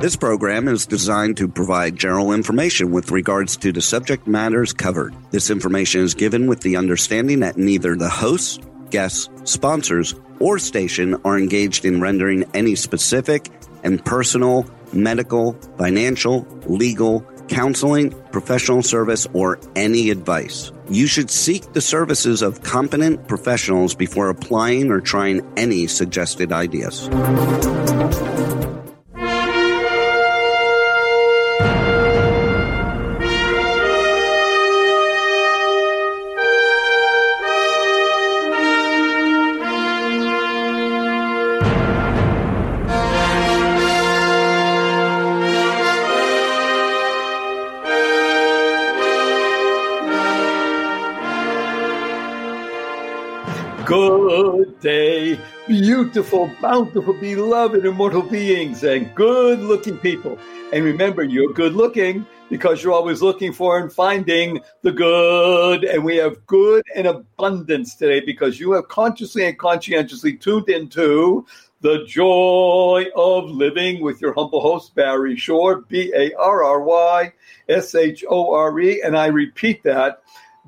This program is designed to provide general information with regards to the subject matters covered. This information is given with the understanding that neither the hosts, guests, sponsors, or station are engaged in rendering any specific and personal, medical, financial, legal, counseling, professional service, or any advice. You should seek the services of competent professionals before applying or trying any suggested ideas. Beautiful, bountiful, beloved, immortal beings, and good looking people. And remember, you're good looking because you're always looking for and finding the good. And we have good and abundance today because you have consciously and conscientiously tuned into the joy of living with your humble host, Barry Shore, B A R R Y S H O R E. And I repeat that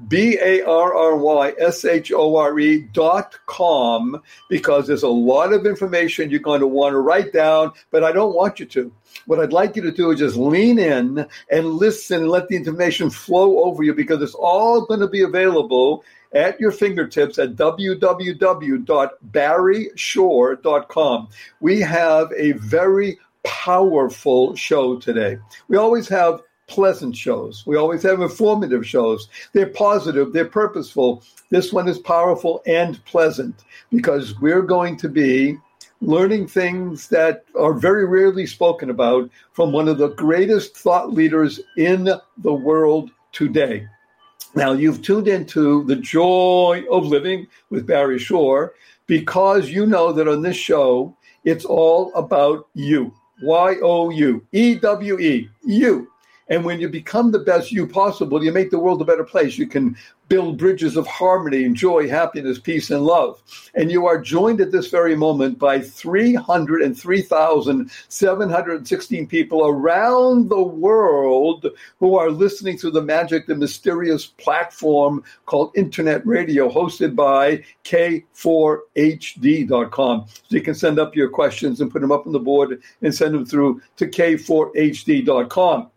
B A R R Y S H O R E dot com because there's a lot of information you're going to want to write down, but I don't want you to. What I'd like you to do is just lean in and listen and let the information flow over you because it's all going to be available at your fingertips at www.barryshore.com. We have a very powerful show today. We always have pleasant shows. We always have informative shows. They're positive, they're purposeful. This one is powerful and pleasant because we're going to be learning things that are very rarely spoken about from one of the greatest thought leaders in the world today. Now, you've tuned into the joy of living with Barry Shore because you know that on this show, it's all about you. Y O U E W E, you. And when you become the best you possible, you make the world a better place. You can build bridges of harmony and joy, happiness, peace, and love. And you are joined at this very moment by 303,716 people around the world who are listening to the magic, the mysterious platform called Internet Radio, hosted by K4HD.com. So you can send up your questions and put them up on the board and send them through to K4HD.com.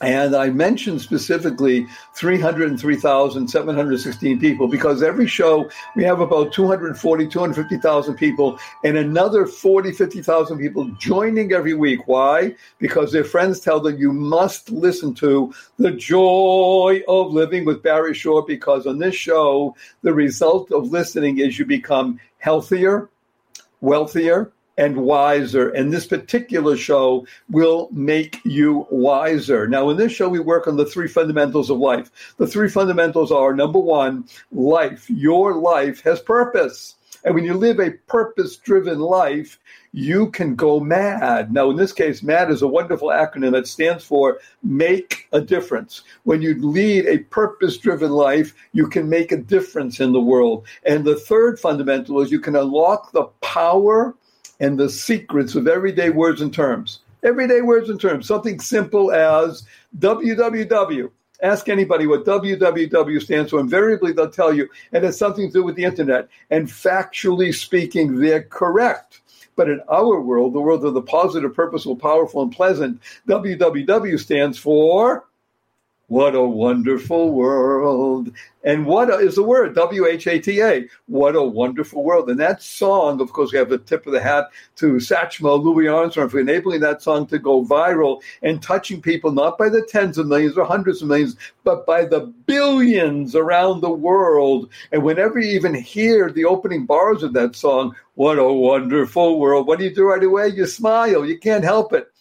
And I mentioned specifically 303,716 people because every show we have about 240, 250,000 people and another 40, 50,000 people joining every week. Why? Because their friends tell them you must listen to The Joy of Living with Barry Shore because on this show, the result of listening is you become healthier, wealthier, and wiser. And this particular show will make you wiser. Now, in this show, we work on the three fundamentals of life. The three fundamentals are number one, life. Your life has purpose. And when you live a purpose driven life, you can go mad. Now, in this case, MAD is a wonderful acronym that stands for make a difference. When you lead a purpose driven life, you can make a difference in the world. And the third fundamental is you can unlock the power and the secrets of everyday words and terms. Everyday words and terms, something simple as www. Ask anybody what www stands for. Invariably, they'll tell you it has something to do with the internet. And factually speaking, they're correct. But in our world, the world of the positive, purposeful, powerful, and pleasant, www stands for what a wonderful world. And what a, is the word? W H A T A. What a wonderful world. And that song, of course, we have the tip of the hat to Satchmo Louis Armstrong for enabling that song to go viral and touching people not by the tens of millions or hundreds of millions, but by the billions around the world. And whenever you even hear the opening bars of that song, what a wonderful world, what do you do right away? You smile. You can't help it.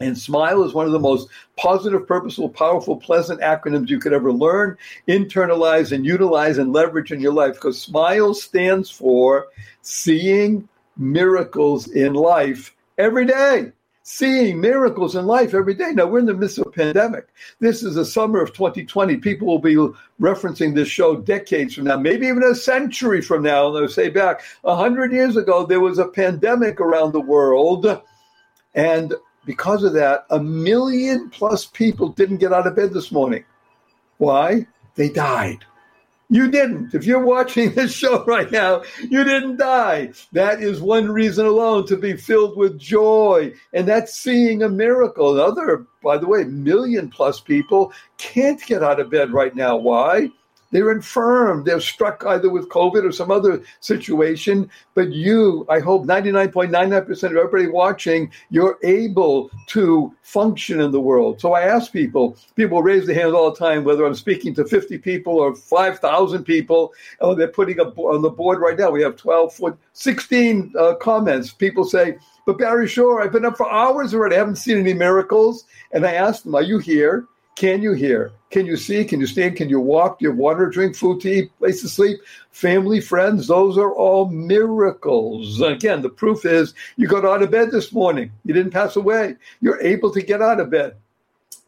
And SMILE is one of the most positive, purposeful, powerful, pleasant acronyms you could ever learn, internalize, and utilize and leverage in your life because SMILE stands for seeing miracles in life every day. Seeing miracles in life every day. Now, we're in the midst of a pandemic. This is the summer of 2020. People will be referencing this show decades from now, maybe even a century from now. And they'll say back, 100 years ago, there was a pandemic around the world. And because of that, a million plus people didn't get out of bed this morning. Why? They died. You didn't. If you're watching this show right now, you didn't die. That is one reason alone to be filled with joy. And that's seeing a miracle. Another, by the way, million plus people can't get out of bed right now. Why? They're infirm. They're struck either with COVID or some other situation. But you, I hope 99.99% of everybody watching, you're able to function in the world. So I ask people, people raise their hands all the time, whether I'm speaking to 50 people or 5,000 people. Oh, they're putting up on the board right now. We have 12, 14, 16 uh, comments. People say, but Barry Shore, I've been up for hours already. I haven't seen any miracles. And I asked them, are you here? Can you hear? Can you see? Can you stand? Can you walk? Do you have water, drink, food to eat, place to sleep, family, friends? Those are all miracles. Again, the proof is you got out of bed this morning. You didn't pass away. You're able to get out of bed.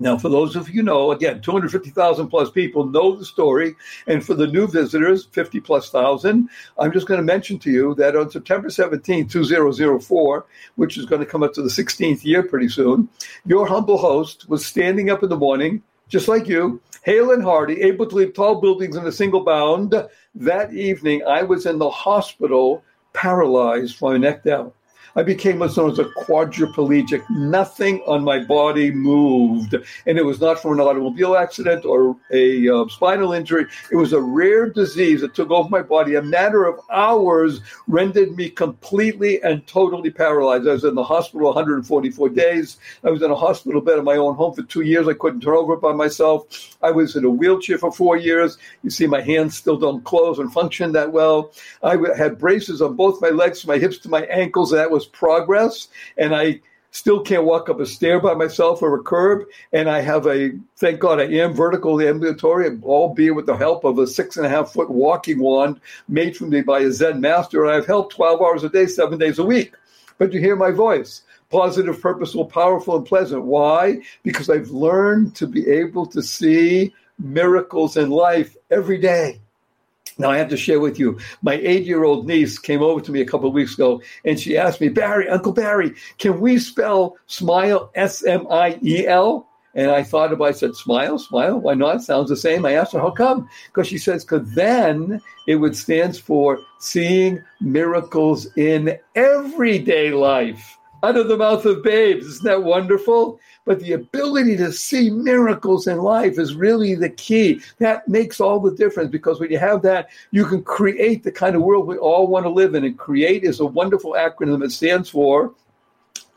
Now, for those of you know, again, 250,000 plus people know the story. And for the new visitors, 50 plus thousand, I'm just going to mention to you that on September 17, 2004, which is going to come up to the 16th year pretty soon, your humble host was standing up in the morning, just like you, hale and hearty, able to leap tall buildings in a single bound. That evening, I was in the hospital, paralyzed from my neck down. I became what's known as a quadriplegic. Nothing on my body moved. And it was not from an automobile accident or a uh, spinal injury. It was a rare disease that took over my body. A matter of hours rendered me completely and totally paralyzed. I was in the hospital 144 days. I was in a hospital bed in my own home for two years. I couldn't turn over by myself. I was in a wheelchair for four years. You see, my hands still don't close and function that well. I had braces on both my legs, my hips to my ankles. That was progress, and I still can't walk up a stair by myself or a curb. And I have a, thank God, I am vertical ambulatory, albeit with the help of a six and a half foot walking wand made for me by a Zen master. And I've helped 12 hours a day, seven days a week. But you hear my voice positive, purposeful, powerful, and pleasant. Why? Because I've learned to be able to see miracles in life every day. Now, I have to share with you, my eight year old niece came over to me a couple of weeks ago and she asked me, Barry, Uncle Barry, can we spell smile S M I E L? And I thought about it, I said, smile, smile, why not? Sounds the same. I asked her, how come? Because she says, because then it would stand for seeing miracles in everyday life out of the mouth of babes. Isn't that wonderful? But the ability to see miracles in life is really the key. That makes all the difference because when you have that, you can create the kind of world we all want to live in. And create is a wonderful acronym that stands for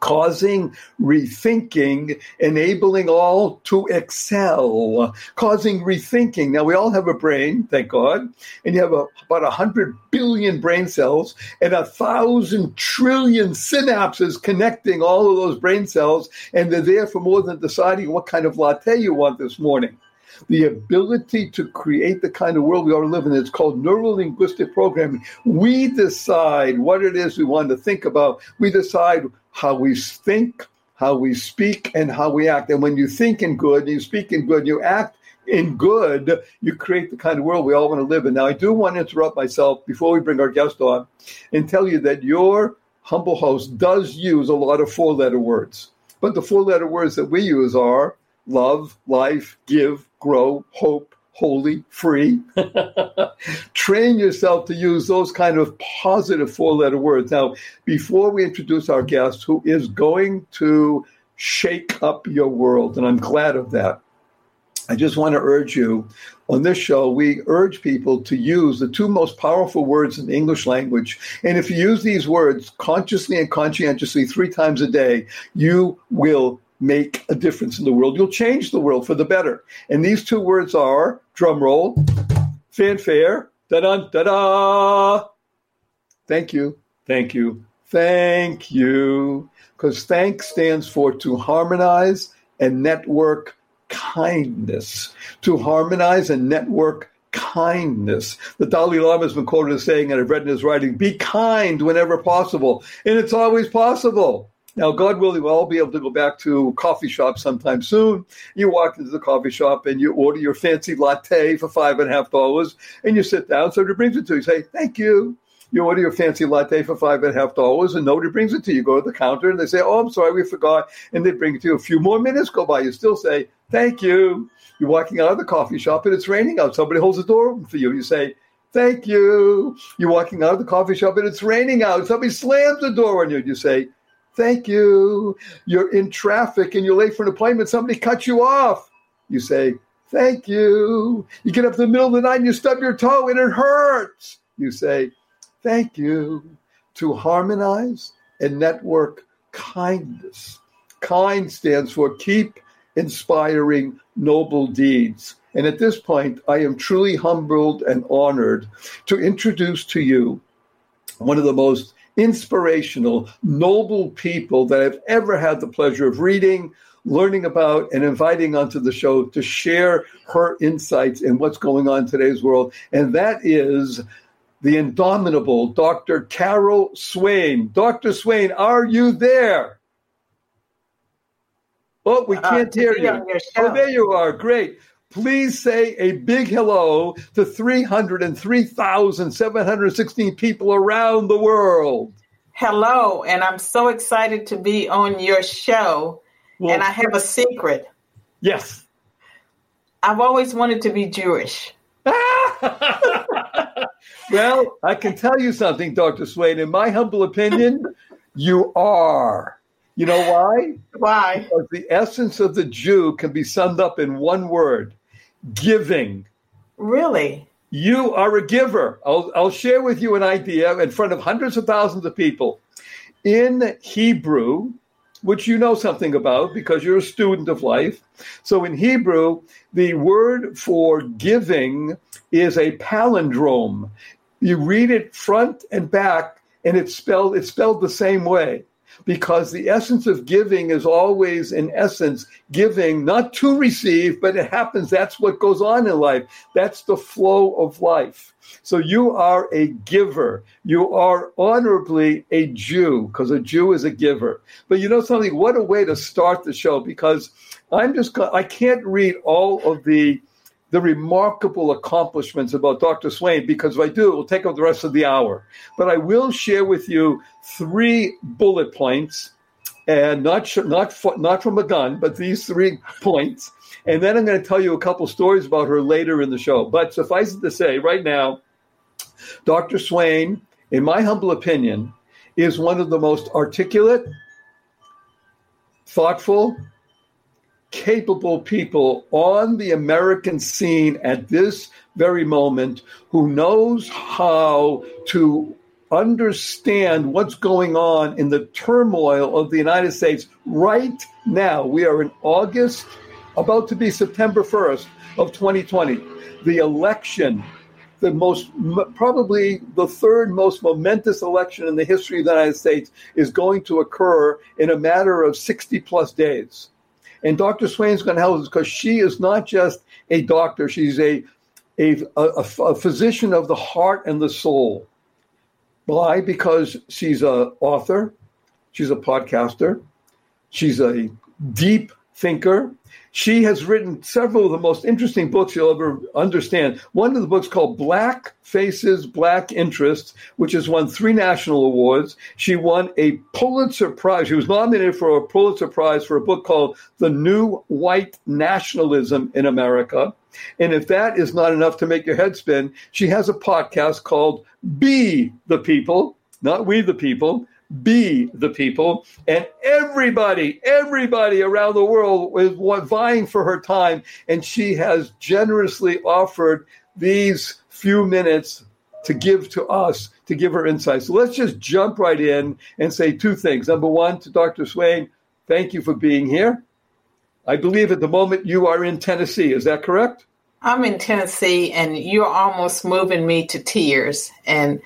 causing rethinking, enabling all to excel, causing rethinking. Now, we all have a brain, thank God, and you have a, about 100 billion brain cells and a thousand trillion synapses connecting all of those brain cells, and they're there for more than deciding what kind of latte you want this morning the ability to create the kind of world we ought to live in. It's called neuro linguistic programming. We decide what it is we want to think about. We decide how we think, how we speak, and how we act. And when you think in good, you speak in good, you act in good, you create the kind of world we all want to live in. Now, I do want to interrupt myself before we bring our guest on and tell you that your humble host does use a lot of four letter words. But the four letter words that we use are love, life, give, grow, hope, holy, free. Train yourself to use those kind of positive four letter words. Now, before we introduce our guest, who is going to shake up your world, and I'm glad of that. I just want to urge you on this show, we urge people to use the two most powerful words in the English language. And if you use these words consciously and conscientiously three times a day, you will make a difference in the world. You'll change the world for the better. And these two words are drum roll, fanfare, da da da da. Thank you, thank you, thank you. Because thank stands for to harmonize and network kindness. To harmonize and network kindness. The Dalai Lama has been quoted as saying, and I've read in his writing, be kind whenever possible. And it's always possible. Now, God willing, we'll all be able to go back to coffee shop sometime soon. You walk into the coffee shop and you order your fancy latte for five and a half dollars, and you sit down. Somebody brings it to you. You say, "Thank you." You order your fancy latte for five and a half dollars, and nobody brings it to you. You go to the counter and they say, "Oh, I'm sorry, we forgot," and they bring it to you. A few more minutes go by, you still say, "Thank you." You're walking out of the coffee shop and it's raining out. Somebody holds the door open for you. You say, Thank you. You're walking out of the coffee shop and it's raining out. Somebody slams the door on you. You say, Thank you. You're in traffic and you're late for an appointment. Somebody cuts you off. You say, Thank you. You get up in the middle of the night and you stub your toe and it hurts. You say, Thank you. To harmonize and network kindness. Kind stands for keep inspiring noble deeds. And at this point, I am truly humbled and honored to introduce to you one of the most inspirational, noble people that I've ever had the pleasure of reading, learning about, and inviting onto the show to share her insights in what's going on in today's world. And that is the indomitable Dr. Carol Swain. Dr. Swain, are you there? Oh, we uh, can't uh, hear you. Oh, there you are. Great. Please say a big hello to 303,716 people around the world. Hello, and I'm so excited to be on your show. Well, and I have a secret. Yes. I've always wanted to be Jewish. well, I can tell you something, Dr. Swain. In my humble opinion, you are. You know why? Why? Because the essence of the Jew can be summed up in one word giving. Really? You are a giver. I'll, I'll share with you an idea in front of hundreds of thousands of people. In Hebrew, which you know something about because you're a student of life. So in Hebrew, the word for giving is a palindrome. You read it front and back, and it's spelled it's spelled the same way because the essence of giving is always, in essence, giving not to receive, but it happens. That's what goes on in life. That's the flow of life. So you are a giver. You are honorably a Jew because a Jew is a giver. But you know something? What a way to start the show because I'm just, I can't read all of the the remarkable accomplishments about Dr. Swain because if I do, it will take up the rest of the hour. But I will share with you three bullet points, and not not not from a gun, but these three points. And then I'm going to tell you a couple stories about her later in the show. But suffice it to say, right now, Dr. Swain, in my humble opinion, is one of the most articulate, thoughtful, capable people on the American scene at this very moment who knows how to understand what's going on in the turmoil of the United States right now. We are in August, about to be September 1st of 2020. The election, the most, probably the third most momentous election in the history of the United States, is going to occur in a matter of 60 plus days. And Dr. Swain's going to help us because she is not just a doctor, she's a, a, a, a physician of the heart and the soul. Why? Because she's an author, she's a podcaster, she's a deep thinker, she has written several of the most interesting books you'll ever understand. One of the books called Black Faces, Black Interests, which has won three national awards. She won a Pulitzer Prize. She was nominated for a Pulitzer Prize for a book called The New White Nationalism in America. And if that is not enough to make your head spin, she has a podcast called Be the People, not We the People, be the people. And everybody, everybody around the world is vying for her time. And she has generously offered these few minutes to give to us, to give her insights. So let's just jump right in and say two things. Number one, to Dr. Swain, thank you for being here. I believe at the moment you are in Tennessee. Is that correct? I'm in Tennessee, and you're almost moving me to tears. And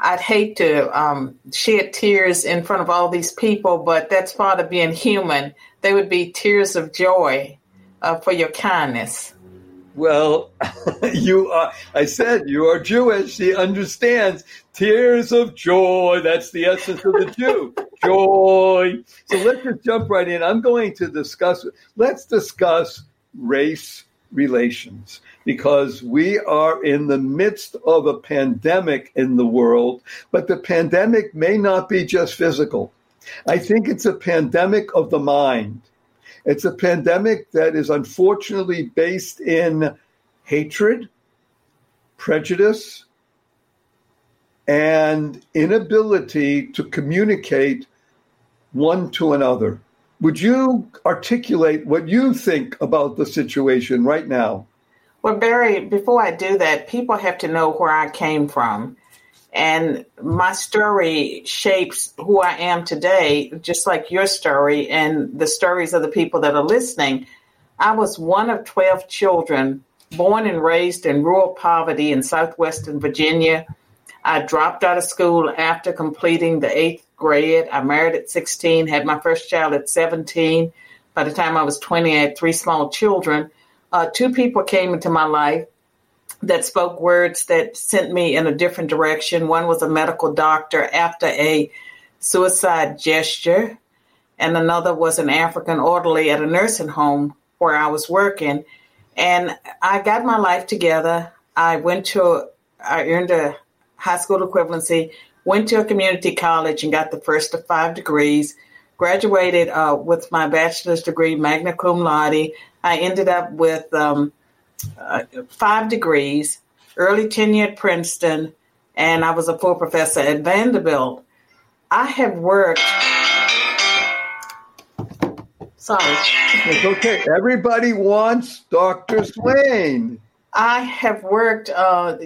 I'd hate to um, shed tears in front of all these people, but that's part of being human. They would be tears of joy uh, for your kindness. Well, you are, I said you are Jewish. She understands tears of joy. That's the essence of the Jew. joy. So let's just jump right in. I'm going to discuss, let's discuss race, relations because we are in the midst of a pandemic in the world, but the pandemic may not be just physical. I think it's a pandemic of the mind. It's a pandemic that is unfortunately based in hatred, prejudice, and inability to communicate one to another. Would you articulate what you think about the situation right now? Well, Barry, before I do that, people have to know where I came from. And my story shapes who I am today, just like your story and the stories of the people that are listening. I was one of 12 children born and raised in rural poverty in southwestern Virginia. I dropped out of school after completing the eighth grade. I married at 16, had my first child at 17. By the time I was 20, I had three small children. Uh, two people came into my life that spoke words that sent me in a different direction. One was a medical doctor after a suicide gesture, and another was an African orderly at a nursing home where I was working. And I got my life together. I went to, I earned a high school equivalency, went to a community college and got the first of five degrees, graduated uh, with my bachelor's degree, magna cum laude. I ended up with um, uh, five degrees, early tenure at Princeton, and I was a full professor at Vanderbilt. I have worked. Sorry. It's okay. Everybody wants Dr. Swain. I have worked uh,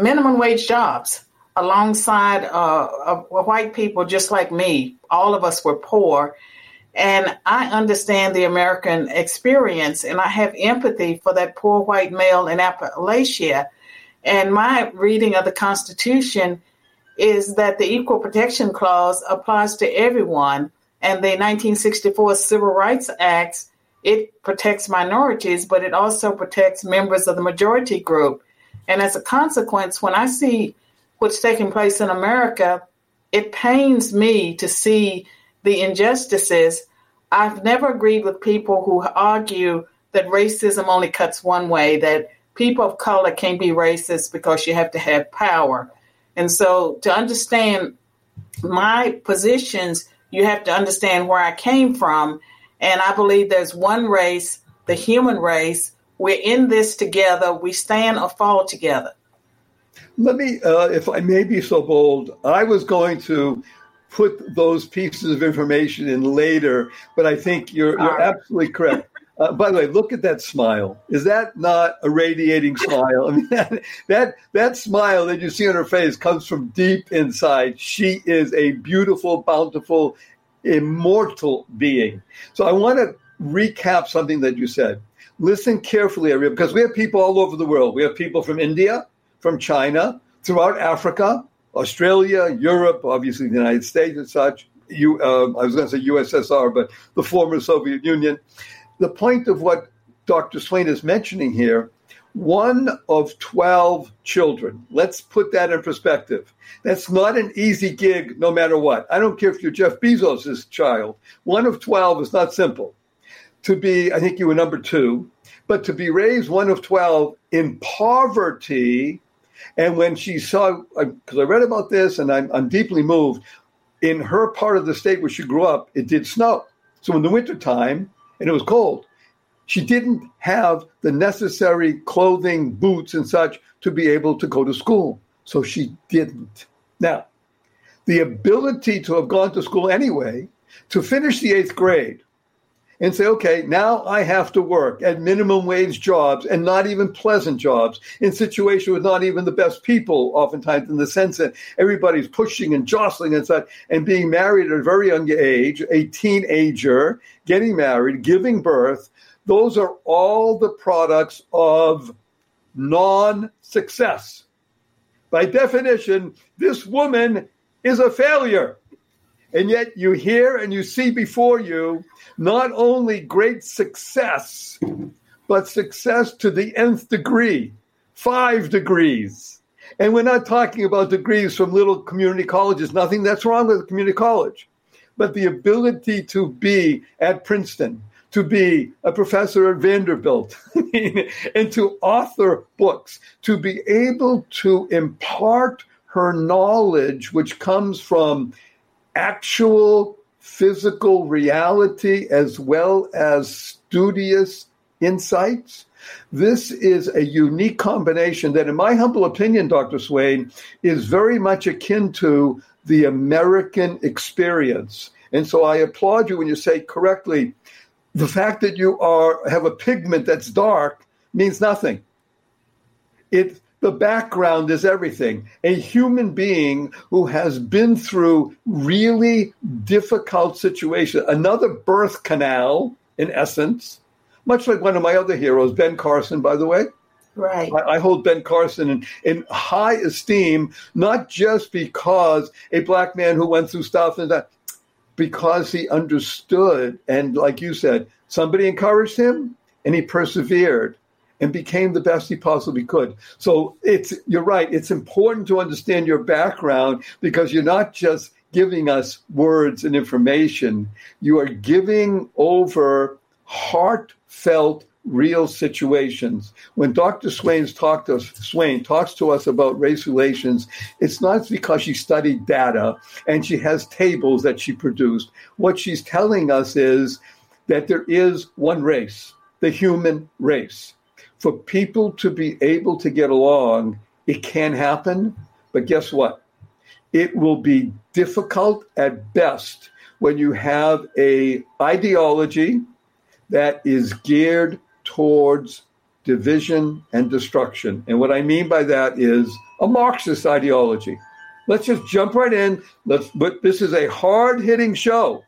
minimum wage jobs alongside uh, white people just like me. All of us were poor. And I understand the American experience and I have empathy for that poor white male in Appalachia. And my reading of the Constitution is that the Equal Protection Clause applies to everyone. And the 1964 Civil Rights Act, it protects minorities, but it also protects members of the majority group. And as a consequence, when I see what's taking place in America, it pains me to see the injustices. I've never agreed with people who argue that racism only cuts one way, that people of color can't be racist because you have to have power. And so to understand my positions, you have to understand where I came from. And I believe there's one race, the human race. We're in this together. We stand or fall together. Let me, uh, if I may be so bold, I was going to put those pieces of information in later, but I think you're, you're absolutely correct. Uh, by the way, look at that smile. Is that not a radiating smile? I mean, that, that that smile that you see on her face comes from deep inside. She is a beautiful, bountiful, immortal being. So I want to recap something that you said. Listen carefully, Aria, because we have people all over the world. We have people from India, from China, throughout Africa, Australia, Europe, obviously the United States and such. You, uh, I was going to say USSR, but the former Soviet Union. The point of what Dr. Swain is mentioning here one of 12 children. Let's put that in perspective. That's not an easy gig, no matter what. I don't care if you're Jeff Bezos' child. One of 12 is not simple. To be, I think you were number two, but to be raised one of 12 in poverty and when she saw, because I read about this and I'm, I'm deeply moved, in her part of the state where she grew up, it did snow. So in the wintertime, and it was cold, she didn't have the necessary clothing, boots, and such to be able to go to school. So she didn't. Now, the ability to have gone to school anyway, to finish the eighth grade, and say, okay, now I have to work at minimum wage jobs and not even pleasant jobs in situations with not even the best people, oftentimes in the sense that everybody's pushing and jostling and such, and being married at a very young age, a teenager, getting married, giving birth. Those are all the products of non success. By definition, this woman is a failure. And yet you hear and you see before you not only great success, but success to the nth degree, five degrees. And we're not talking about degrees from little community colleges, nothing that's wrong with a community college. But the ability to be at Princeton, to be a professor at Vanderbilt and to author books, to be able to impart her knowledge, which comes from actual physical reality as well as studious insights. This is a unique combination that, in my humble opinion, Dr. Swain, is very much akin to the American experience. And so I applaud you when you say correctly, the fact that you are have a pigment that's dark means nothing. It the background is everything. A human being who has been through really difficult situations, another birth canal, in essence, much like one of my other heroes, Ben Carson, by the way. Right. I, I hold Ben Carson in, in high esteem, not just because a black man who went through stuff and that, because he understood. And like you said, somebody encouraged him and he persevered and became the best he possibly could. So it's you're right. It's important to understand your background because you're not just giving us words and information. You are giving over heartfelt real situations. When Dr. Swain's talk to us, Swain talks to us about race relations, it's not because she studied data and she has tables that she produced. What she's telling us is that there is one race, the human race for people to be able to get along, it can happen, but guess what? It will be difficult at best when you have a ideology that is geared towards division and destruction. And what I mean by that is a Marxist ideology. Let's just jump right in. Let's but this is a hard-hitting show.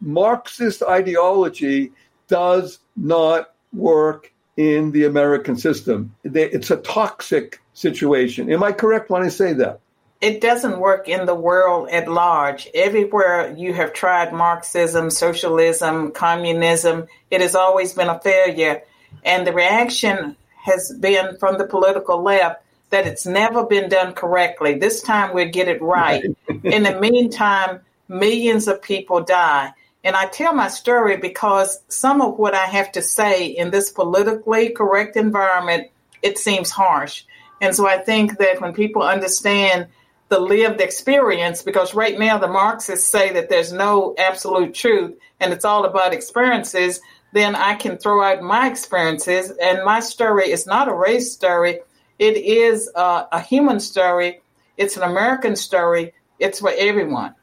Marxist ideology does not work in the American system. It's a toxic situation. Am I correct when I say that? It doesn't work in the world at large. Everywhere you have tried Marxism, socialism, communism, it has always been a failure. And the reaction has been from the political left that it's never been done correctly. This time we'll get it right. in the meantime, millions of people die. And I tell my story because some of what I have to say in this politically correct environment, it seems harsh. And so I think that when people understand the lived experience, because right now the Marxists say that there's no absolute truth and it's all about experiences, then I can throw out my experiences. And my story is not a race story, it is a, a human story, it's an American story, it's for everyone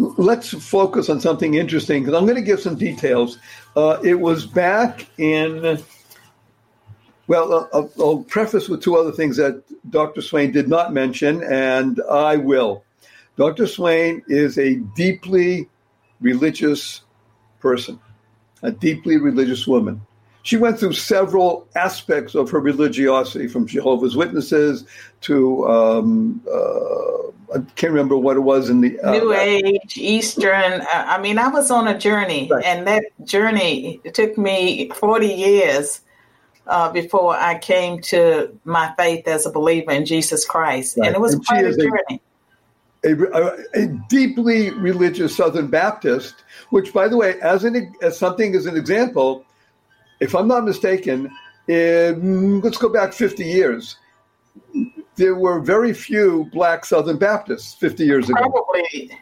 let's focus on something interesting because I'm going to give some details. Uh, it was back in, well, uh, I'll, I'll, preface with two other things that Dr. Swain did not mention, and I will. Dr. Swain is a deeply religious person, a deeply religious woman. She went through several aspects of her religiosity, from Jehovah's Witnesses to um, uh, I can't remember what it was in the uh, New Age, Eastern. I mean, I was on a journey, right. and that journey took me forty years uh, before I came to my faith as a believer in Jesus Christ, right. and it was and quite a journey. A, a, a, deeply religious Southern Baptist, which, by the way, as an as something as an example, if I'm not mistaken, in, let's go back 50 years there were very few black Southern Baptists 50 years ago. Probably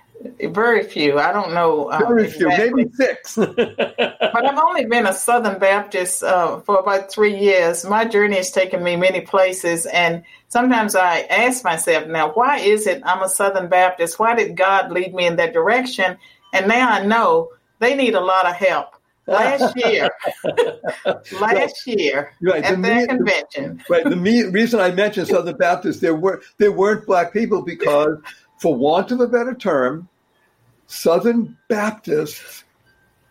very few. I don't know. Um, very few, exactly. maybe six. but I've only been a Southern Baptist uh, for about three years. My journey has taken me many places, and sometimes I ask myself, now, why is it I'm a Southern Baptist? Why did God lead me in that direction? And now I know they need a lot of help last year, last year right, at the, convention. right. The me, reason I mentioned Southern Baptists, there were there weren't black people because, for want of a better term, Southern Baptists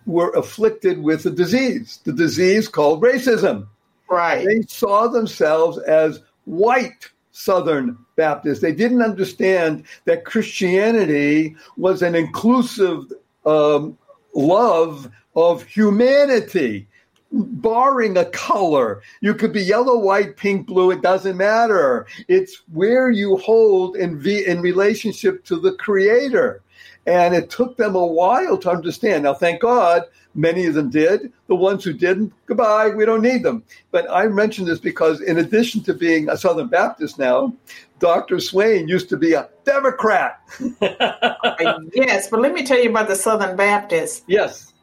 were afflicted with a disease, the disease called racism. Right. They saw themselves as white Southern Baptists. They didn't understand that Christianity was an inclusive um, love of humanity, barring a color. You could be yellow, white, pink, blue, it doesn't matter. It's where you hold in, v- in relationship to the creator. And it took them a while to understand. Now, thank God, many of them did. The ones who didn't, goodbye, we don't need them. But I mention this because, in addition to being a Southern Baptist now, Dr. Swain used to be a Democrat. yes, but let me tell you about the Southern Baptists. Yes.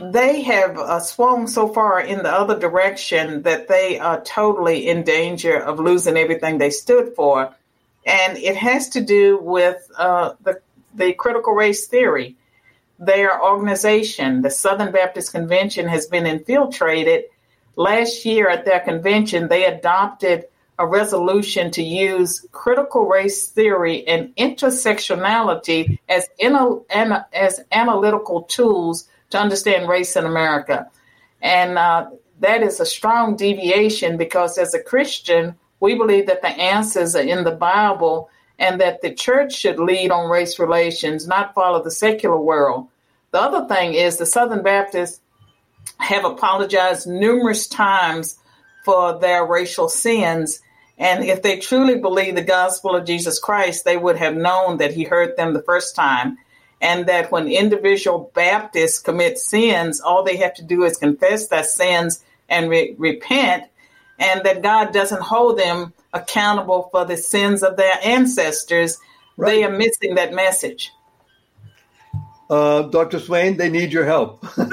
They have uh, swung so far in the other direction that they are totally in danger of losing everything they stood for. And it has to do with uh, the the critical race theory. Their organization, the Southern Baptist Convention, has been infiltrated. Last year at their convention, they adopted a resolution to use critical race theory and intersectionality as, as analytical tools to understand race in America. And uh, that is a strong deviation because as a Christian, we believe that the answers are in the Bible and that the church should lead on race relations, not follow the secular world. The other thing is the Southern Baptists have apologized numerous times for their racial sins. And if they truly believe the gospel of Jesus Christ, they would have known that he hurt them the first time. And that when individual Baptists commit sins, all they have to do is confess their sins and re- repent, and that God doesn't hold them accountable for the sins of their ancestors, right. they are missing that message. Uh, Dr. Swain, they need your help. so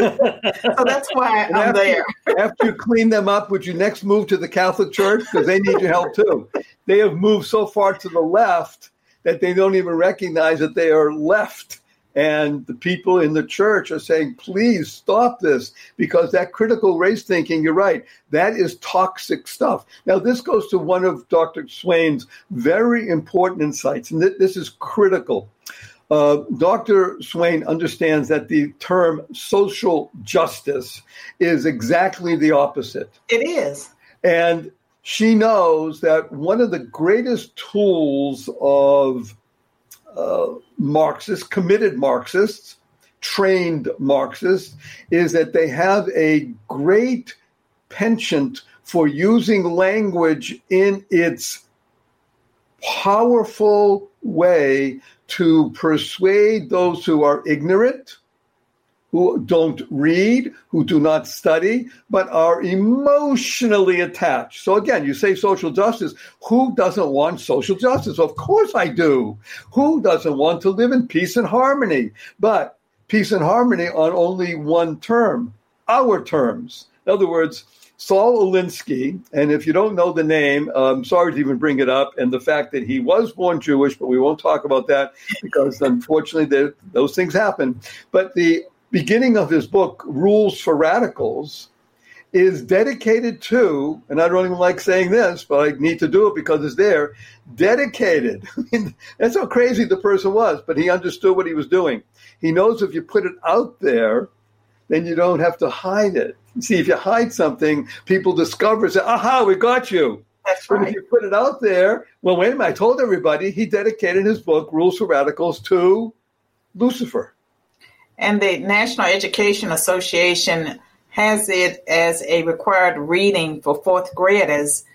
that's why I'm after, there. after you clean them up, would you next move to the Catholic Church? Because they need your help too. They have moved so far to the left that they don't even recognize that they are left and the people in the church are saying, please stop this because that critical race thinking, you're right, that is toxic stuff. Now, this goes to one of Dr. Swain's very important insights, and th- this is critical. Uh, Dr. Swain understands that the term social justice is exactly the opposite. It is. And she knows that one of the greatest tools of uh, Marxists, committed Marxists, trained Marxists, is that they have a great penchant for using language in its powerful way to persuade those who are ignorant who don't read, who do not study, but are emotionally attached. So again, you say social justice. Who doesn't want social justice? Of course I do. Who doesn't want to live in peace and harmony? But peace and harmony on only one term, our terms. In other words, Saul Alinsky, and if you don't know the name, I'm sorry to even bring it up, and the fact that he was born Jewish, but we won't talk about that because unfortunately those things happen. But the beginning of his book, Rules for Radicals, is dedicated to, and I don't even like saying this, but I need to do it because it's there, dedicated. I mean, that's how crazy the person was, but he understood what he was doing. He knows if you put it out there, then you don't have to hide it. See, if you hide something, people discover, say, aha, we got you. That's right. But if you put it out there, well, wait a minute, I told everybody he dedicated his book, Rules for Radicals, to Lucifer. And the National Education Association has it as a required reading for fourth graders.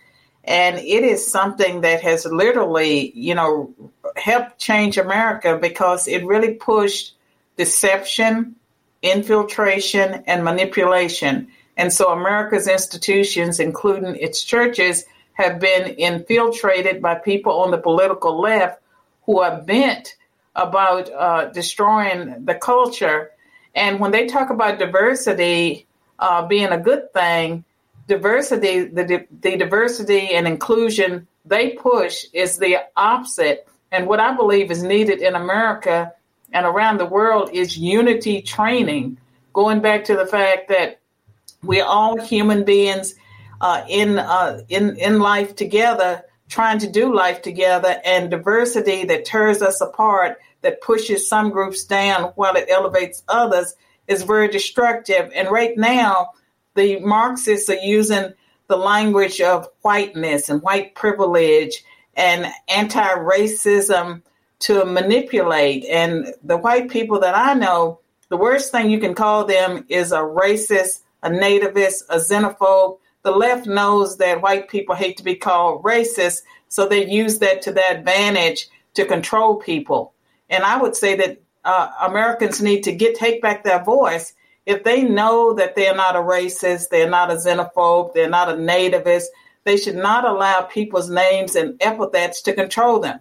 And it is something that has literally, you know, helped change America because it really pushed deception, infiltration, and manipulation. And so America's institutions, including its churches, have been infiltrated by people on the political left who are bent about uh, destroying the culture. And when they talk about diversity uh, being a good thing, diversity, the, the diversity and inclusion they push is the opposite. And what I believe is needed in America and around the world is unity training, going back to the fact that we're all human beings uh, in, uh, in, in life together, trying to do life together, and diversity that tears us apart that pushes some groups down while it elevates others is very destructive. And right now, the Marxists are using the language of whiteness and white privilege and anti racism to manipulate. And the white people that I know, the worst thing you can call them is a racist, a nativist, a xenophobe. The left knows that white people hate to be called racist, so they use that to their advantage to control people. And I would say that uh, Americans need to get take back their voice. If they know that they're not a racist, they're not a xenophobe, they're not a nativist, they should not allow people's names and epithets to control them.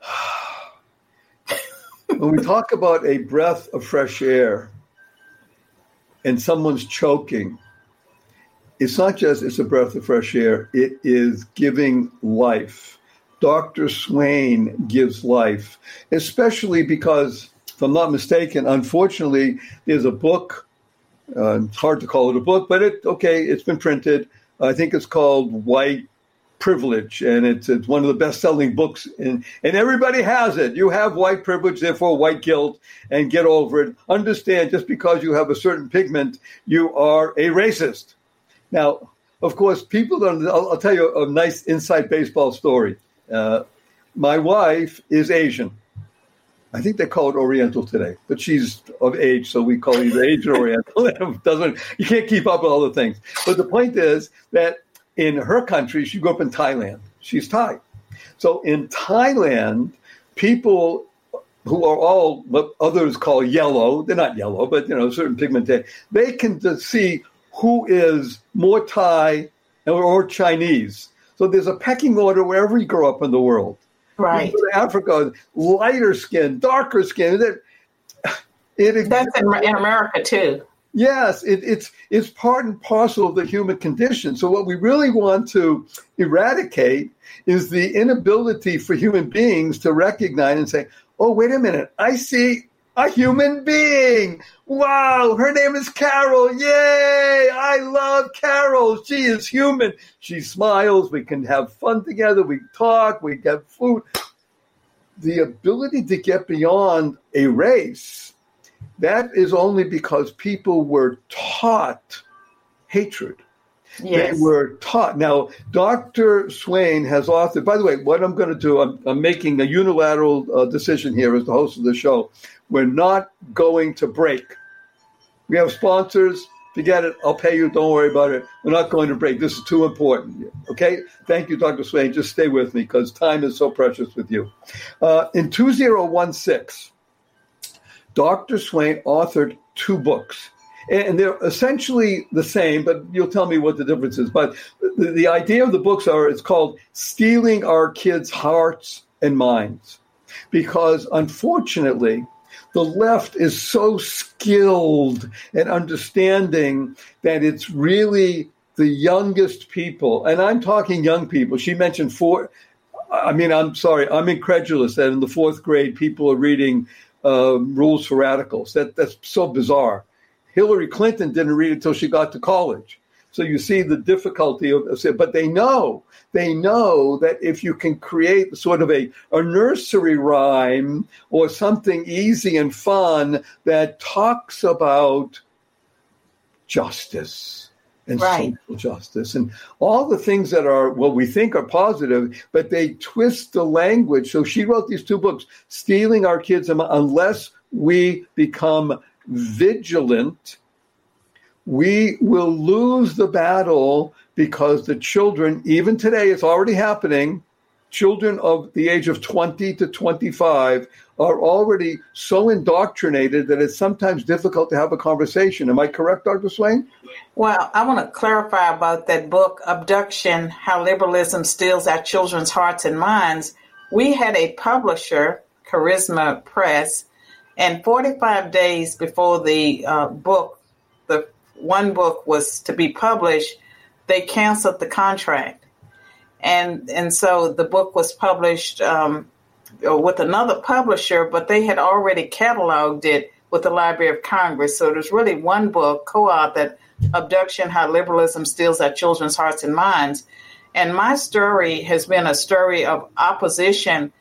when we talk about a breath of fresh air and someone's choking, it's not just it's a breath of fresh air, it is giving life. Dr. Swain gives life, especially because, if I'm not mistaken, unfortunately, there's a book. Uh, it's hard to call it a book, but it okay. It's been printed. I think it's called White Privilege, and it's it's one of the best-selling books, and and everybody has it. You have white privilege, therefore white guilt, and get over it. Understand, just because you have a certain pigment, you are a racist. Now, of course, people don't. I'll, I'll tell you a nice inside baseball story. Uh, my wife is Asian. I think they call it Oriental today, but she's of age, so we call it Asian Oriental. doesn't you can't keep up with all the things. But the point is that in her country, she grew up in Thailand. She's Thai. So in Thailand, people who are all what others call yellow, they're not yellow, but you know, certain pigmentation, they can see who is more Thai or Chinese so there's a pecking order wherever you grow up in the world. Right. Africa, lighter skin, darker skin. It, it That's in, in America too. Yes, it, it's it's part and parcel of the human condition. So what we really want to eradicate is the inability for human beings to recognize and say, "Oh, wait a minute, I see a human being. Wow, her name is Carol. Yay! I love Carol. She is human. She smiles. We can have fun together. We talk. We get food. The ability to get beyond a race, that is only because people were taught hatred. Yes. They were taught. Now, Dr. Swain has authored, by the way, what I'm going to do, I'm, I'm making a unilateral uh, decision here as the host of the show. We're not going to break. We have sponsors. Forget it. I'll pay you. Don't worry about it. We're not going to break. This is too important. Okay? Thank you, Dr. Swain. Just stay with me because time is so precious with you. Uh, in 2016, Dr. Swain authored two books. And they're essentially the same, but you'll tell me what the difference is. But the, the idea of the books are it's called Stealing Our Kids' Hearts and Minds. Because unfortunately, the left is so skilled at understanding that it's really the youngest people, and I'm talking young people. She mentioned four. I mean, I'm sorry, I'm incredulous that in the fourth grade people are reading uh, Rules for Radicals. That that's so bizarre. Hillary Clinton didn't read it until she got to college. So you see the difficulty of, it. but they know, they know that if you can create sort of a, a nursery rhyme or something easy and fun that talks about justice and right. social justice and all the things that are what we think are positive, but they twist the language. So she wrote these two books, Stealing Our Kids Unless We Become Vigilant we will lose the battle because the children, even today, it's already happening. Children of the age of 20 to 25 are already so indoctrinated that it's sometimes difficult to have a conversation. Am I correct, Dr. Swain? Well, I want to clarify about that book, Abduction How Liberalism Steals Our Children's Hearts and Minds. We had a publisher, Charisma Press, and 45 days before the uh, book the one book was to be published, they canceled the contract, and and so the book was published um, with another publisher, but they had already cataloged it with the Library of Congress. So there's really one book co-authored, "Abduction: How Liberalism Steals Our Children's Hearts and Minds," and my story has been a story of opposition.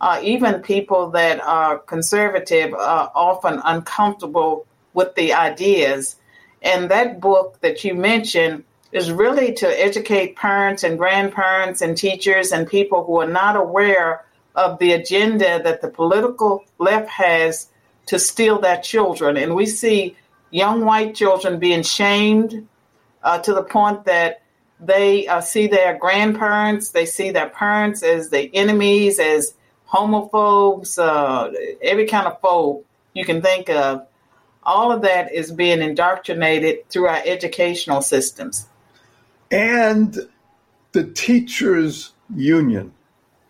Uh, even people that are conservative are often uncomfortable with the ideas and that book that you mentioned is really to educate parents and grandparents and teachers and people who are not aware of the agenda that the political left has to steal their children. And we see young white children being shamed uh, to the point that they uh, see their grandparents, they see their parents as the enemies, as homophobes, uh, every kind of phobe you can think of. All of that is being indoctrinated through our educational systems. And the teachers' union.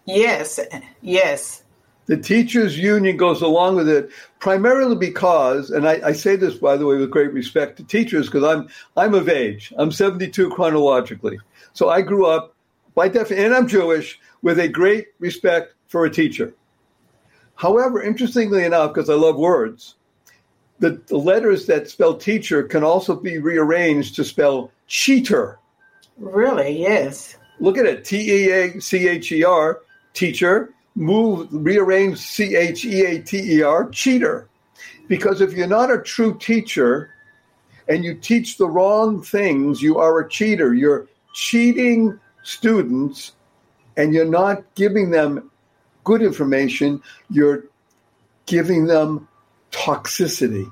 Yes, yes. The teachers' union goes along with it primarily because, and I, I say this by the way with great respect to teachers because I'm I'm of age. I'm 72 chronologically, so I grew up by definition, and I'm Jewish with a great respect for a teacher. However, interestingly enough, because I love words, the, the letters that spell teacher can also be rearranged to spell cheater. Really? Yes. Look at it. T E A C H E R, teacher. Move, rearrange C H E A T E R, cheater. Because if you're not a true teacher and you teach the wrong things, you are a cheater. You're cheating students and you're not giving them good information, you're giving them toxicity.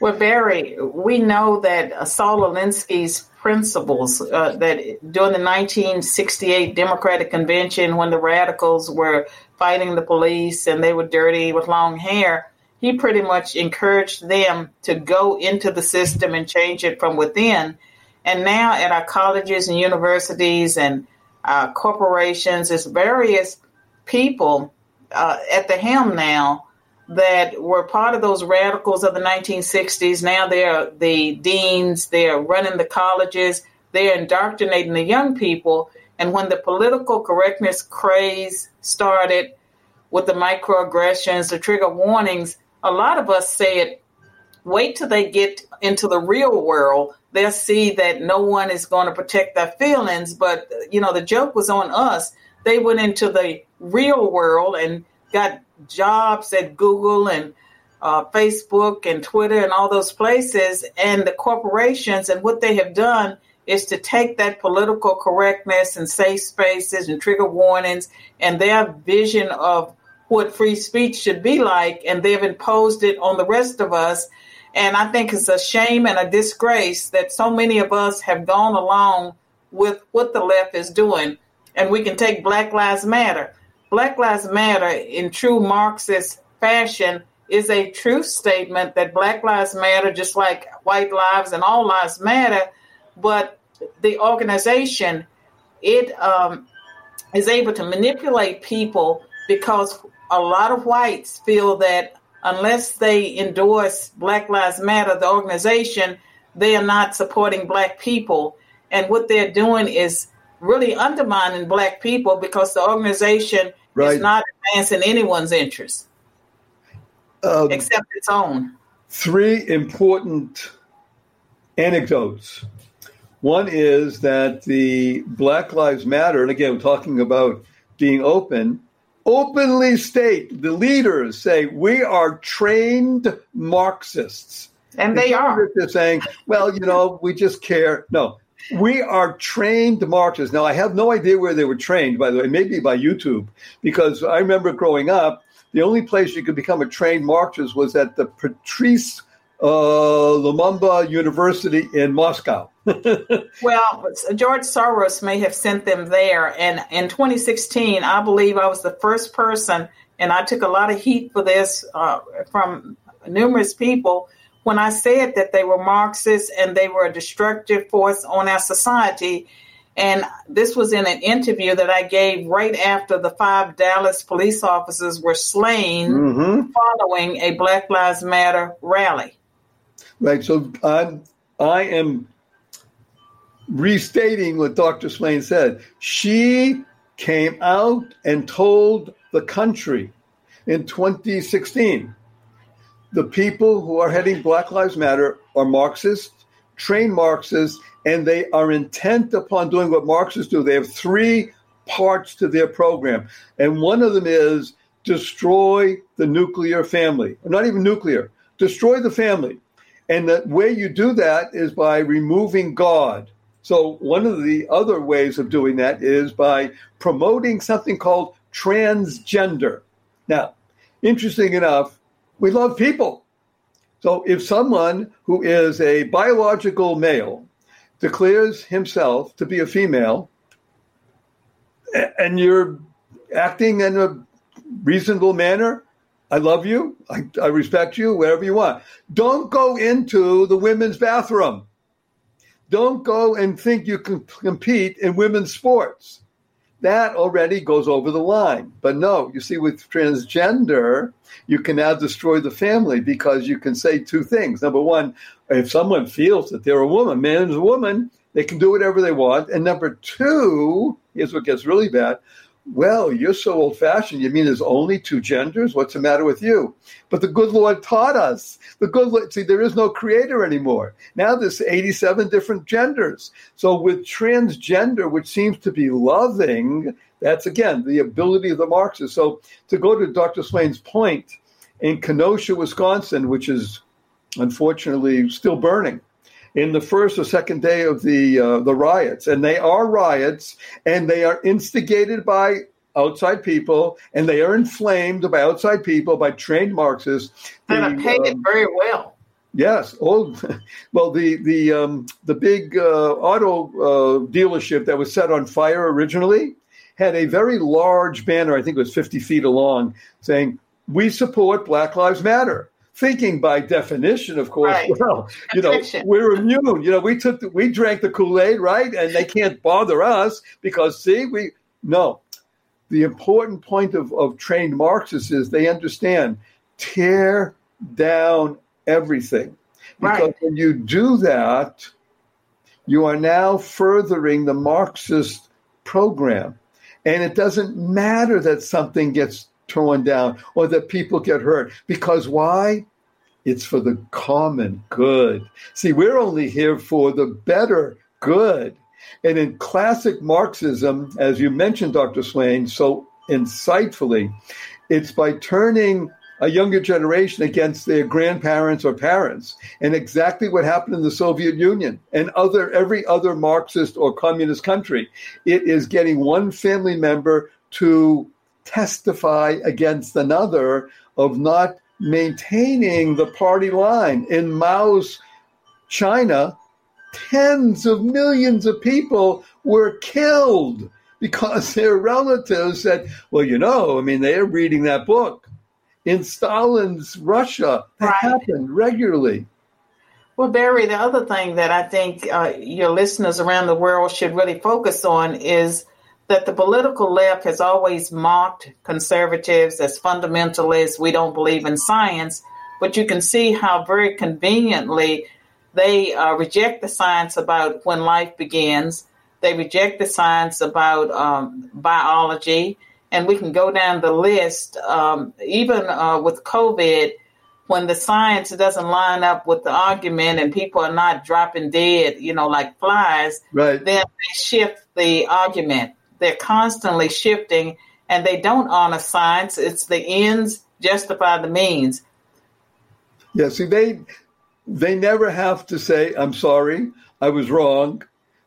Well, Barry, we know that Saul Alinsky's principles uh, that during the 1968 Democratic Convention, when the radicals were fighting the police and they were dirty with long hair, he pretty much encouraged them to go into the system and change it from within. And now at our colleges and universities and uh, corporations, there's various people uh, at the helm now that were part of those radicals of the 1960s. Now they're the deans, they're running the colleges, they're indoctrinating the young people. And when the political correctness craze started with the microaggressions, the trigger warnings, a lot of us said, wait till they get into the real world. They'll see that no one is going to protect their feelings. But, you know, the joke was on us. They went into the real world and got jobs at Google and uh, Facebook and Twitter and all those places, and the corporations. And what they have done is to take that political correctness and safe spaces and trigger warnings and their vision of what free speech should be like, and they've imposed it on the rest of us. And I think it's a shame and a disgrace that so many of us have gone along with what the left is doing. And we can take Black Lives Matter. Black Lives Matter, in true Marxist fashion, is a true statement that Black Lives Matter, just like white lives and all lives matter. But the organization, it um, is able to manipulate people because a lot of whites feel that unless they endorse Black Lives Matter, the organization, they are not supporting Black people. And what they're doing is really undermining Black people because the organization right. is not advancing anyone's interest um, except its own. Three important anecdotes. One is that the Black Lives Matter, and again, we're talking about being open, openly state the leaders say we are trained Marxists. And they are. They're saying, well, you know, we just care. No, we are trained Marxists. Now, I have no idea where they were trained, by the way, maybe by YouTube, because I remember growing up, the only place you could become a trained Marxist was at the Patrice Lumumba University in Moscow. well, George Soros may have sent them there. And in 2016, I believe I was the first person, and I took a lot of heat for this uh, from numerous people when I said that they were Marxists and they were a destructive force on our society. And this was in an interview that I gave right after the five Dallas police officers were slain mm-hmm. following a Black Lives Matter rally. Right. So I'm, I am restating what Dr. Swain said. She came out and told the country in 2016 the people who are heading Black Lives Matter are Marxists, trained Marxists, and they are intent upon doing what Marxists do. They have three parts to their program, and one of them is destroy the nuclear family. Not even nuclear, destroy the family. And the way you do that is by removing God. So, one of the other ways of doing that is by promoting something called transgender. Now, interesting enough, we love people. So if someone who is a biological male declares himself to be a female, and you're acting in a reasonable manner. I love you. I, I respect you, wherever you want. Don't go into the women's bathroom. Don't go and think you can compete in women's sports. That already goes over the line. But no, you see, with transgender, you can now destroy the family because you can say two things. Number one, if someone feels that they're a woman, man is a woman, they can do whatever they want. And number two, here's what gets really bad well, you're so old fashioned. You mean there's only two genders? What's the matter with you? But the good Lord taught us. The good Lord, see, there is no creator anymore. Now there's 87 different genders. So with transgender, which seems to be loving, that's again the ability of the Marxists. So to go to Dr. Swain's point, in Kenosha, Wisconsin, which is unfortunately still burning, in the first or second day of the uh, the riots, and they are riots, and they are instigated by outside people, and they are inflamed by outside people by trained Marxists. And I paid um, it very well. Yes. Oh, well, the the um, the big uh, auto uh, dealership that was set on fire originally had a very large banner. I think it was fifty feet long, saying "We support Black Lives Matter." Thinking by definition, of course, right. well, you know, we're immune. You know, we took the, we drank the Kool Aid, right? And they can't bother us because see, we no. The important point of, of trained Marxists is they understand tear down everything. Because right. when you do that, you are now furthering the Marxist program. And it doesn't matter that something gets torn down or that people get hurt. Because why? It's for the common good. See, we're only here for the better good. And in classic Marxism, as you mentioned, Dr. Swain, so insightfully, it's by turning a younger generation against their grandparents or parents. And exactly what happened in the Soviet Union and other every other Marxist or communist country. It is getting one family member to testify against another of not maintaining the party line. In Mao's China, tens of millions of people were killed because their relatives said, well, you know, I mean, they're reading that book. In Stalin's Russia, that right. happened regularly. Well, Barry, the other thing that I think uh, your listeners around the world should really focus on is that the political left has always mocked conservatives as fundamentalists. We don't believe in science, but you can see how very conveniently they uh, reject the science about when life begins. They reject the science about um, biology, and we can go down the list. Um, even uh, with COVID, when the science doesn't line up with the argument and people are not dropping dead, you know, like flies, right. then they shift the argument they're constantly shifting and they don't honor science. It's the ends justify the means. Yeah, see, they they never have to say, I'm sorry, I was wrong,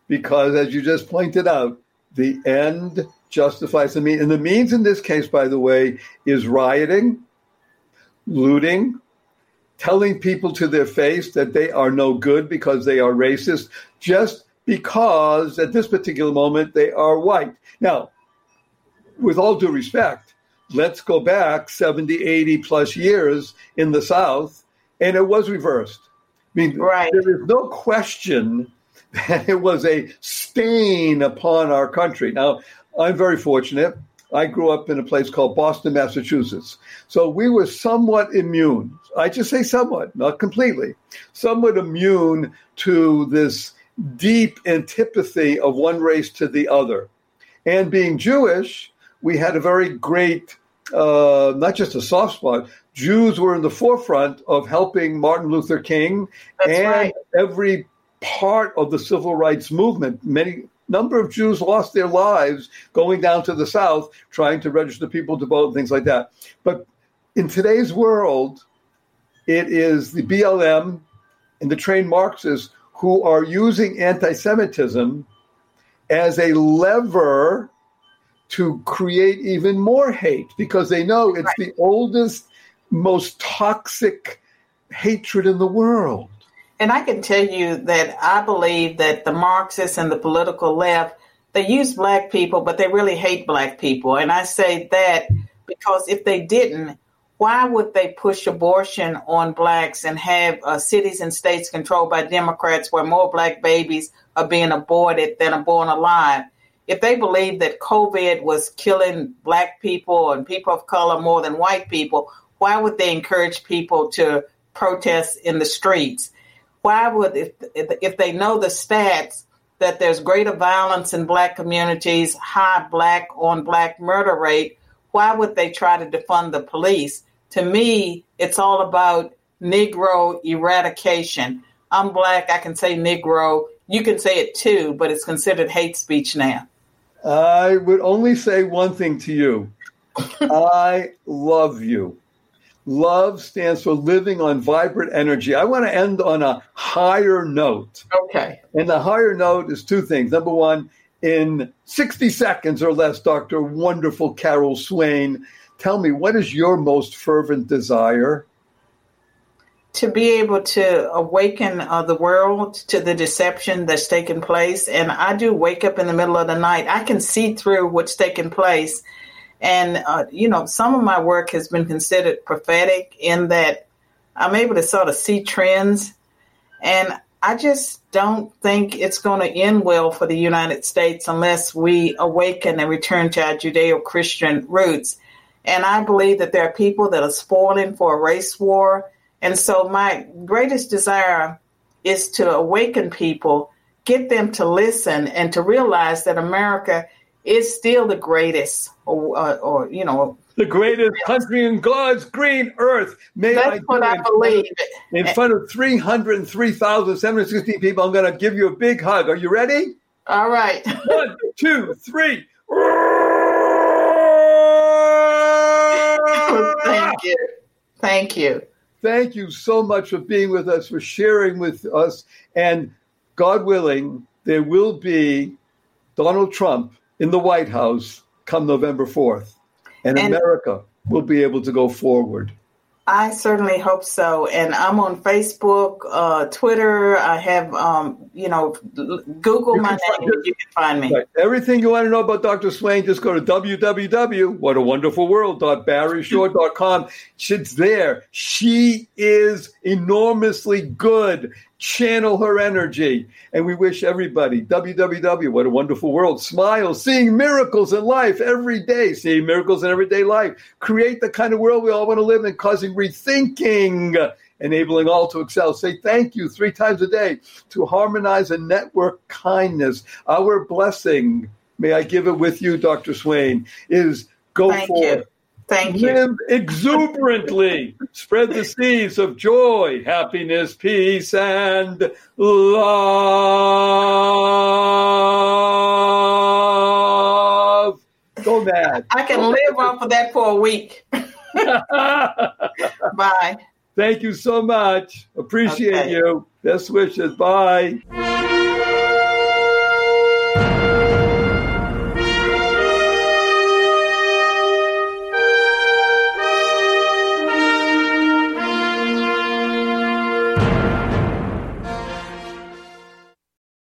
because as you just pointed out, the end justifies the means. And the means in this case, by the way, is rioting, looting, telling people to their face that they are no good because they are racist, just because at this particular moment they are white. Now, with all due respect, let's go back 70, 80 plus years in the South, and it was reversed. I mean, right. there is no question that it was a stain upon our country. Now, I'm very fortunate. I grew up in a place called Boston, Massachusetts. So we were somewhat immune. I just say somewhat, not completely, somewhat immune to this deep antipathy of one race to the other. And being Jewish, we had a very great, uh, not just a soft spot, Jews were in the forefront of helping Martin Luther King That's and right. every part of the civil rights movement. Many number of Jews lost their lives going down to the South trying to register people to vote and things like that. But in today's world, it is the BLM and the trained Marxists who are using anti Semitism as a lever to create even more hate because they know it's right. the oldest, most toxic hatred in the world. And I can tell you that I believe that the Marxists and the political left, they use black people, but they really hate black people. And I say that Because if they didn't, why would they push abortion on blacks and have uh, cities and states controlled by Democrats where more black babies are being aborted than are born alive? If they believe that COVID was killing black people and people of color more than white people, why would they encourage people to protest in the streets? Why would, if, if they know the stats that there's greater violence in black communities, high black on black murder rate, why would they try to defund the police? To me, it's all about Negro eradication. I'm black, I can say Negro. You can say it too, but it's considered hate speech now. I would only say one thing to you I love you. Love stands for living on vibrant energy. I want to end on a higher note. Okay. And the higher note is two things. Number one, in 60 seconds or less, Dr. Wonderful Carol Swain, tell me what is your most fervent desire? To be able to awaken uh, the world to the deception that's taking place. And I do wake up in the middle of the night. I can see through what's taking place and, uh, you know, some of my work has been considered prophetic in that I'm able to sort of see trends. And I just don't think it's going to end well for the United States unless we awaken and return to our Judeo Christian roots. And I believe that there are people that are spoiling for a race war. And so my greatest desire is to awaken people, get them to listen and to realize that America is still the greatest, or, or you know, the greatest country in God's green earth. May That's I what I believe. In front of 303,760 people, I'm going to give you a big hug. Are you ready? All right. One, two, three. Thank you. Thank you. Thank you so much for being with us, for sharing with us. And God willing, there will be Donald Trump in the White House come November 4th. And, and America will be able to go forward. I certainly hope so. And I'm on Facebook, uh, Twitter. I have, um, you know, Google my name. You can find me. Right. Everything you want to know about Dr. Swain, just go to www.whatawonderfulworld.barryshore.com. She's there. She is enormously good channel her energy. And we wish everybody, www, what a wonderful world, smile, seeing miracles in life every day, seeing miracles in everyday life, create the kind of world we all want to live in, causing rethinking, enabling all to excel. Say thank you three times a day to harmonize and network kindness. Our blessing, may I give it with you, Dr. Swain, is go thank forth. You Thank you. Live exuberantly. Spread the seeds of joy, happiness, peace, and love. Go mad. I can live off of that for a week. Bye. Thank you so much. Appreciate okay. you. Best wishes. Bye.